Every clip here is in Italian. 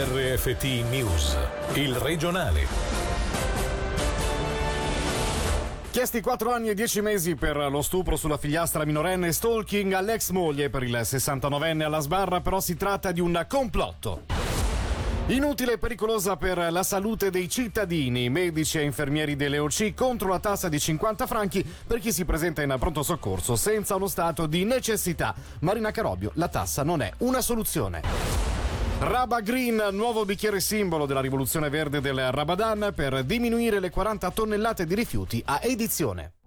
RFT News, il regionale. Chiesti 4 anni e 10 mesi per lo stupro sulla figliastra minorenne stalking all'ex moglie per il 69enne alla sbarra, però si tratta di un complotto. Inutile e pericolosa per la salute dei cittadini, medici e infermieri delle OC contro la tassa di 50 franchi per chi si presenta in pronto soccorso senza uno stato di necessità. Marina Carobio, la tassa non è una soluzione. Raba Green, nuovo bicchiere simbolo della rivoluzione verde del Rabadan per diminuire le 40 tonnellate di rifiuti a edizione.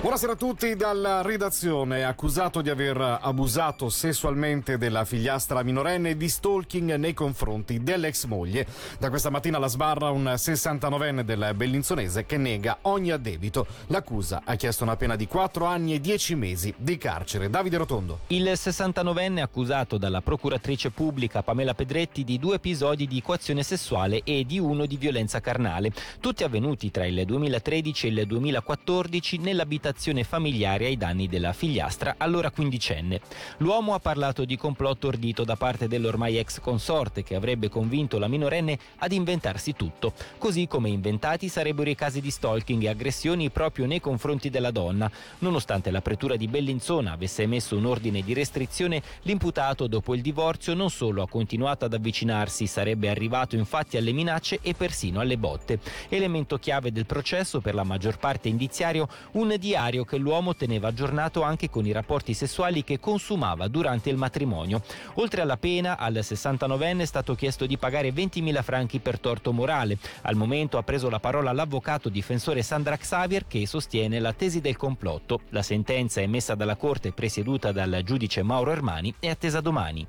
Buonasera a tutti dalla redazione. Accusato di aver abusato sessualmente della figliastra minorenne e di stalking nei confronti dell'ex moglie. Da questa mattina alla sbarra un 69enne del Bellinzonese che nega ogni addebito. L'accusa ha chiesto una pena di 4 anni e 10 mesi di carcere. Davide Rotondo. Il 69enne accusato dalla procuratrice pubblica Pamela Pedretti di due episodi di coazione sessuale e di uno di violenza carnale, tutti avvenuti tra il 2013 e il 2014 nell'abitazione abitazione familiare ai danni della figliastra, allora quindicenne. L'uomo ha parlato di complotto ordito da parte dell'ormai ex consorte che avrebbe convinto la minorenne ad inventarsi tutto, così come inventati sarebbero i casi di stalking e aggressioni proprio nei confronti della donna. Nonostante la pretura di Bellinzona avesse emesso un ordine di restrizione, l'imputato dopo il divorzio non solo ha continuato ad avvicinarsi, sarebbe arrivato infatti alle minacce e persino alle botte. Elemento chiave del processo per la maggior parte indiziario, un diario diario che l'uomo teneva aggiornato anche con i rapporti sessuali che consumava durante il matrimonio. Oltre alla pena, al 69enne è stato chiesto di pagare 20.000 franchi per torto morale. Al momento ha preso la parola l'avvocato difensore Sandra Xavier che sostiene la tesi del complotto. La sentenza emessa dalla Corte presieduta dal giudice Mauro Ermani è attesa domani.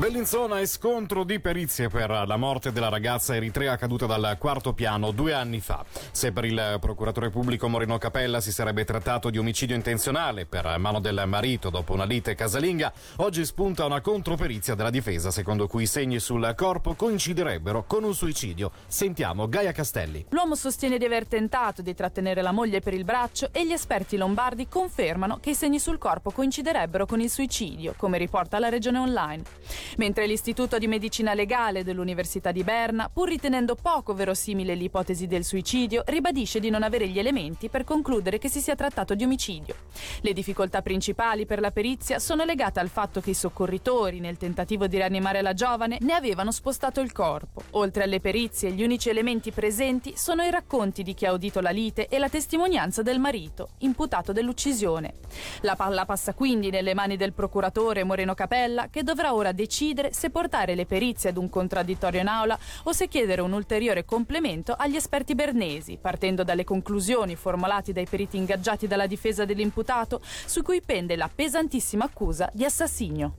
Bellinzona e scontro di perizie per la morte della ragazza eritrea caduta dal quarto piano due anni fa. Se per il procuratore pubblico Moreno Capella si sarebbe trattato di omicidio intenzionale per mano del marito dopo una lite casalinga, oggi spunta una controperizia della difesa secondo cui i segni sul corpo coinciderebbero con un suicidio. Sentiamo Gaia Castelli. L'uomo sostiene di aver tentato di trattenere la moglie per il braccio e gli esperti lombardi confermano che i segni sul corpo coinciderebbero con il suicidio, come riporta la regione online mentre l'Istituto di Medicina Legale dell'Università di Berna, pur ritenendo poco verosimile l'ipotesi del suicidio, ribadisce di non avere gli elementi per concludere che si sia trattato di omicidio. Le difficoltà principali per la perizia sono legate al fatto che i soccorritori, nel tentativo di rianimare la giovane, ne avevano spostato il corpo. Oltre alle perizie, gli unici elementi presenti sono i racconti di chi ha udito la lite e la testimonianza del marito, imputato dell'uccisione. La palla passa quindi nelle mani del procuratore Moreno Capella, che dovrà ora decidere decidere se portare le perizie ad un contraddittorio in aula o se chiedere un ulteriore complemento agli esperti bernesi, partendo dalle conclusioni formulate dai periti ingaggiati dalla difesa dell'imputato, su cui pende la pesantissima accusa di assassinio.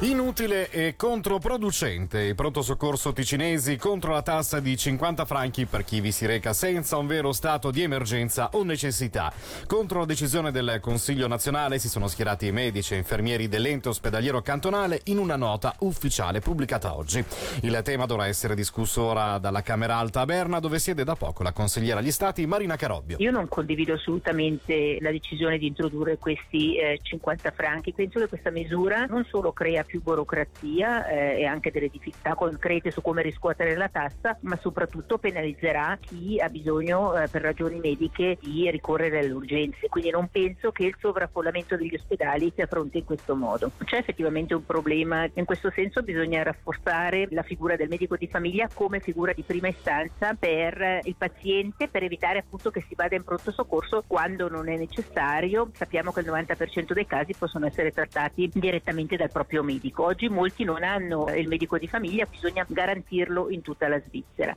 Inutile e controproducente. I pronto soccorso ticinesi contro la tassa di 50 franchi per chi vi si reca senza un vero stato di emergenza o necessità. Contro la decisione del Consiglio nazionale si sono schierati i medici e infermieri dell'ente ospedaliero cantonale in una nota ufficiale pubblicata oggi. Il tema dovrà essere discusso ora dalla Camera Alta a Berna dove siede da poco la consigliera agli stati Marina Carobbio. Io non condivido assolutamente la decisione di introdurre questi eh, 50 franchi. Penso che questa misura non solo crea più burocrazia eh, e anche delle difficoltà concrete su come riscuotere la tassa, ma soprattutto penalizzerà chi ha bisogno eh, per ragioni mediche di ricorrere alle urgenze. Quindi non penso che il sovraffollamento degli ospedali sia fronte in questo modo. C'è effettivamente un problema, in questo senso bisogna rafforzare la figura del medico di famiglia come figura di prima istanza per il paziente per evitare appunto che si vada in pronto soccorso quando non è necessario. Sappiamo che il 90% dei casi possono essere trattati direttamente dal proprio medico medico. Oggi molti non hanno il medico di famiglia, bisogna garantirlo in tutta la Svizzera.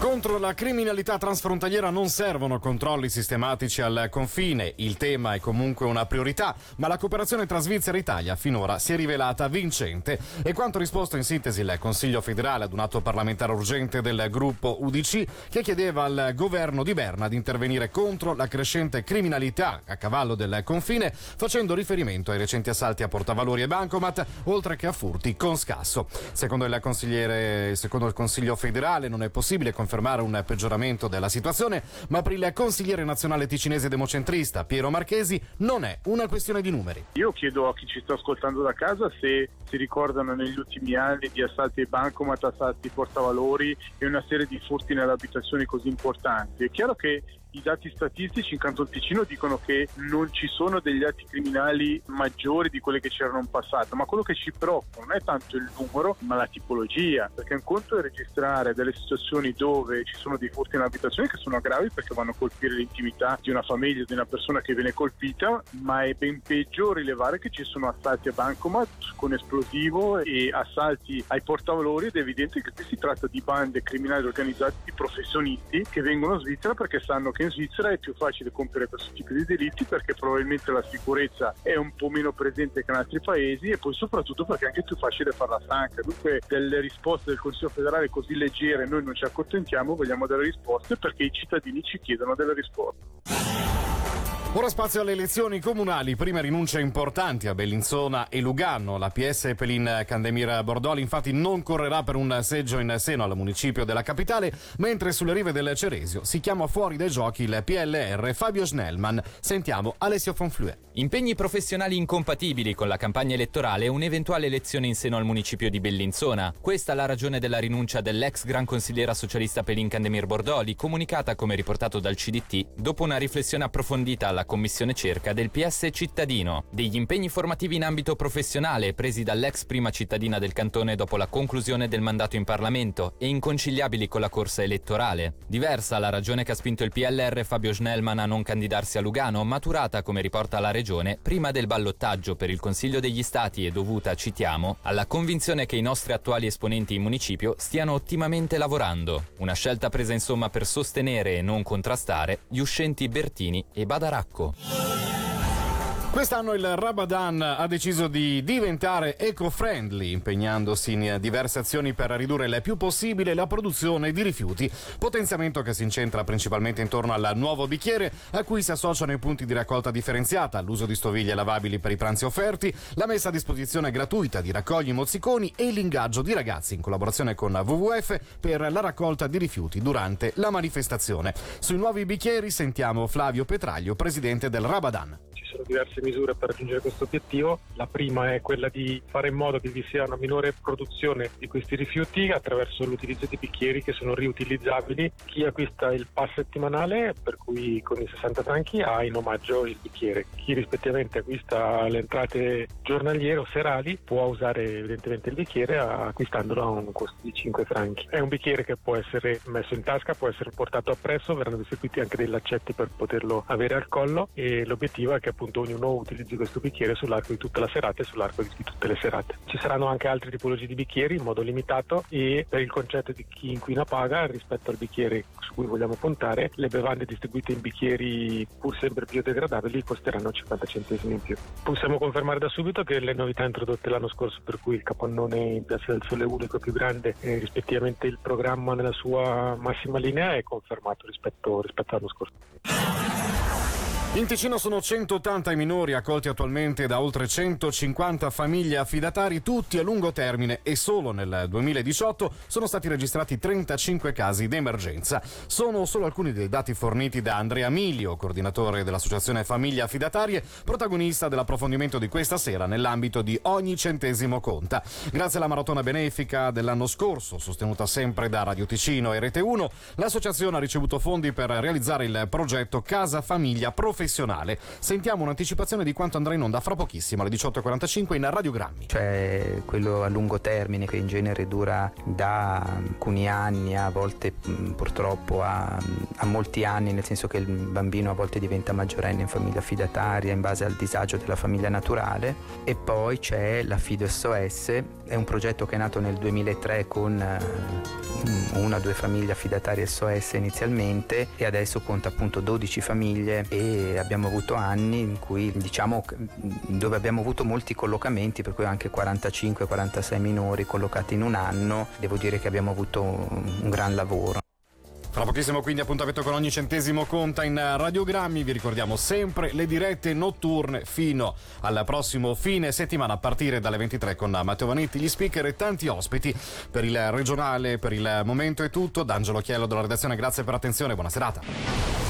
Contro la criminalità transfrontaliera non servono controlli sistematici al confine, il tema è comunque una priorità, ma la cooperazione tra Svizzera e Italia finora si è rivelata vincente e quanto risposto in sintesi il Consiglio federale ad un atto parlamentare urgente del gruppo UDC che chiedeva al governo di Berna di intervenire contro la crescente criminalità a cavallo del confine, facendo riferimento ai recenti assalti a portavalori e bancomat, oltre che a furti con scasso. Secondo il, secondo il Consiglio federale non è possibile confermare confermare un peggioramento della situazione, ma per il consigliere nazionale ticinese democentrista Piero Marchesi non è una questione di numeri. Io chiedo a chi ci sta ascoltando da casa se si ricordano negli ultimi anni di assalti ai bancomat, assalti portavalori e una serie di furti nelle abitazioni così importanti. È chiaro che i dati statistici in Canton Ticino dicono che non ci sono degli atti criminali maggiori di quelli che c'erano in passato, ma quello che ci preoccupa non è tanto il numero, ma la tipologia, perché un conto è registrare delle situazioni dove ci sono dei furti in abitazione che sono gravi perché vanno a colpire l'intimità di una famiglia, di una persona che viene colpita, ma è ben peggio rilevare che ci sono assalti a bancomat con esplosivo e assalti ai portavalori ed è evidente che qui si tratta di bande criminali organizzate di professionisti che vengono a Svizzera perché sanno che che in Svizzera è più facile compiere questo tipo di delitti perché probabilmente la sicurezza è un po' meno presente che in altri paesi e poi soprattutto perché è anche più facile farla franca. Dunque delle risposte del Consiglio federale così leggere noi non ci accontentiamo, vogliamo delle risposte perché i cittadini ci chiedono delle risposte. Ora spazio alle elezioni comunali, prime rinunce importanti a Bellinzona e Lugano. La PS Pelin Candemir Bordoli infatti non correrà per un seggio in seno al municipio della capitale, mentre sulle rive del Ceresio si chiama fuori dai giochi il PLR Fabio Schnellman. Sentiamo Alessio Fonflue. Impegni professionali incompatibili con la campagna elettorale e un'eventuale elezione in seno al municipio di Bellinzona. Questa è la ragione della rinuncia dell'ex gran consigliera socialista Pelin Candemir Bordoli, comunicata come riportato dal CDT dopo una riflessione approfondita alla alla commissione cerca del PS cittadino, degli impegni formativi in ambito professionale presi dall'ex prima cittadina del cantone dopo la conclusione del mandato in Parlamento e inconciliabili con la corsa elettorale. Diversa la ragione che ha spinto il PLR Fabio Schnellman a non candidarsi a Lugano, maturata, come riporta la regione, prima del ballottaggio per il Consiglio degli Stati e dovuta, citiamo, alla convinzione che i nostri attuali esponenti in municipio stiano ottimamente lavorando. Una scelta presa insomma per sostenere e non contrastare gli uscenti Bertini e Badaracco. podatkov. Quest'anno il Rabadan ha deciso di diventare eco-friendly, impegnandosi in diverse azioni per ridurre il più possibile la produzione di rifiuti, potenziamento che si incentra principalmente intorno al nuovo bicchiere, a cui si associano i punti di raccolta differenziata, l'uso di stoviglie lavabili per i pranzi offerti, la messa a disposizione gratuita di raccogli mozziconi e l'ingaggio di ragazzi in collaborazione con WWF per la raccolta di rifiuti durante la manifestazione. Sui nuovi bicchieri sentiamo Flavio Petraglio, presidente del Rabadan sono diverse misure per raggiungere questo obiettivo. La prima è quella di fare in modo che vi sia una minore produzione di questi rifiuti attraverso l'utilizzo di bicchieri che sono riutilizzabili. Chi acquista il pass settimanale, per cui con i 60 franchi, ha in omaggio il bicchiere. Chi rispettivamente acquista le entrate giornaliere o serali può usare evidentemente il bicchiere acquistandolo a un costo di 5 franchi. È un bicchiere che può essere messo in tasca, può essere portato appresso, verranno distribuiti anche dei laccetti per poterlo avere al collo e l'obiettivo è che appunto ognuno utilizzi questo bicchiere sull'arco di tutta la serata e sull'arco di tutte le serate. Ci saranno anche altre tipologie di bicchieri in modo limitato e per il concetto di chi inquina paga rispetto al bicchiere su cui vogliamo puntare, le bevande distribuite in bicchieri pur sempre biodegradabili costeranno 50 centesimi in più. Possiamo confermare da subito che le novità introdotte l'anno scorso per cui il capannone in Piazza del Sole unico più grande e rispettivamente il programma nella sua massima linea è confermato rispetto, rispetto all'anno scorso. In Ticino sono 180 i minori accolti attualmente da oltre 150 famiglie affidatari, tutti a lungo termine e solo nel 2018 sono stati registrati 35 casi d'emergenza. Sono solo alcuni dei dati forniti da Andrea Milio, coordinatore dell'Associazione Famiglie Affidatarie, protagonista dell'approfondimento di questa sera nell'ambito di Ogni Centesimo Conta. Grazie alla maratona benefica dell'anno scorso, sostenuta sempre da Radio Ticino e Rete 1, l'associazione ha ricevuto fondi per realizzare il progetto Casa Famiglia Professionale professionale. Sentiamo un'anticipazione di quanto andrà in onda fra pochissimo, alle 18.45 in radiogrammi. Cioè quello a lungo termine che in genere dura da alcuni anni, a volte purtroppo a, a molti anni, nel senso che il bambino a volte diventa maggiorenne in famiglia affidataria in base al disagio della famiglia naturale. E poi c'è l'affido SOS, è un progetto che è nato nel 2003 con eh, una o due famiglie affidatarie SOS inizialmente e adesso conta appunto 12 famiglie e abbiamo avuto anni in cui diciamo dove abbiamo avuto molti collocamenti per cui anche 45-46 minori collocati in un anno devo dire che abbiamo avuto un gran lavoro. Fra pochissimo quindi appuntamento con ogni centesimo conta in radiogrammi, vi ricordiamo sempre le dirette notturne fino al prossimo fine settimana a partire dalle 23 con Matteo Vanetti, gli speaker e tanti ospiti per il regionale, per il momento è tutto, D'Angelo Chiello della redazione, grazie per l'attenzione, buona serata.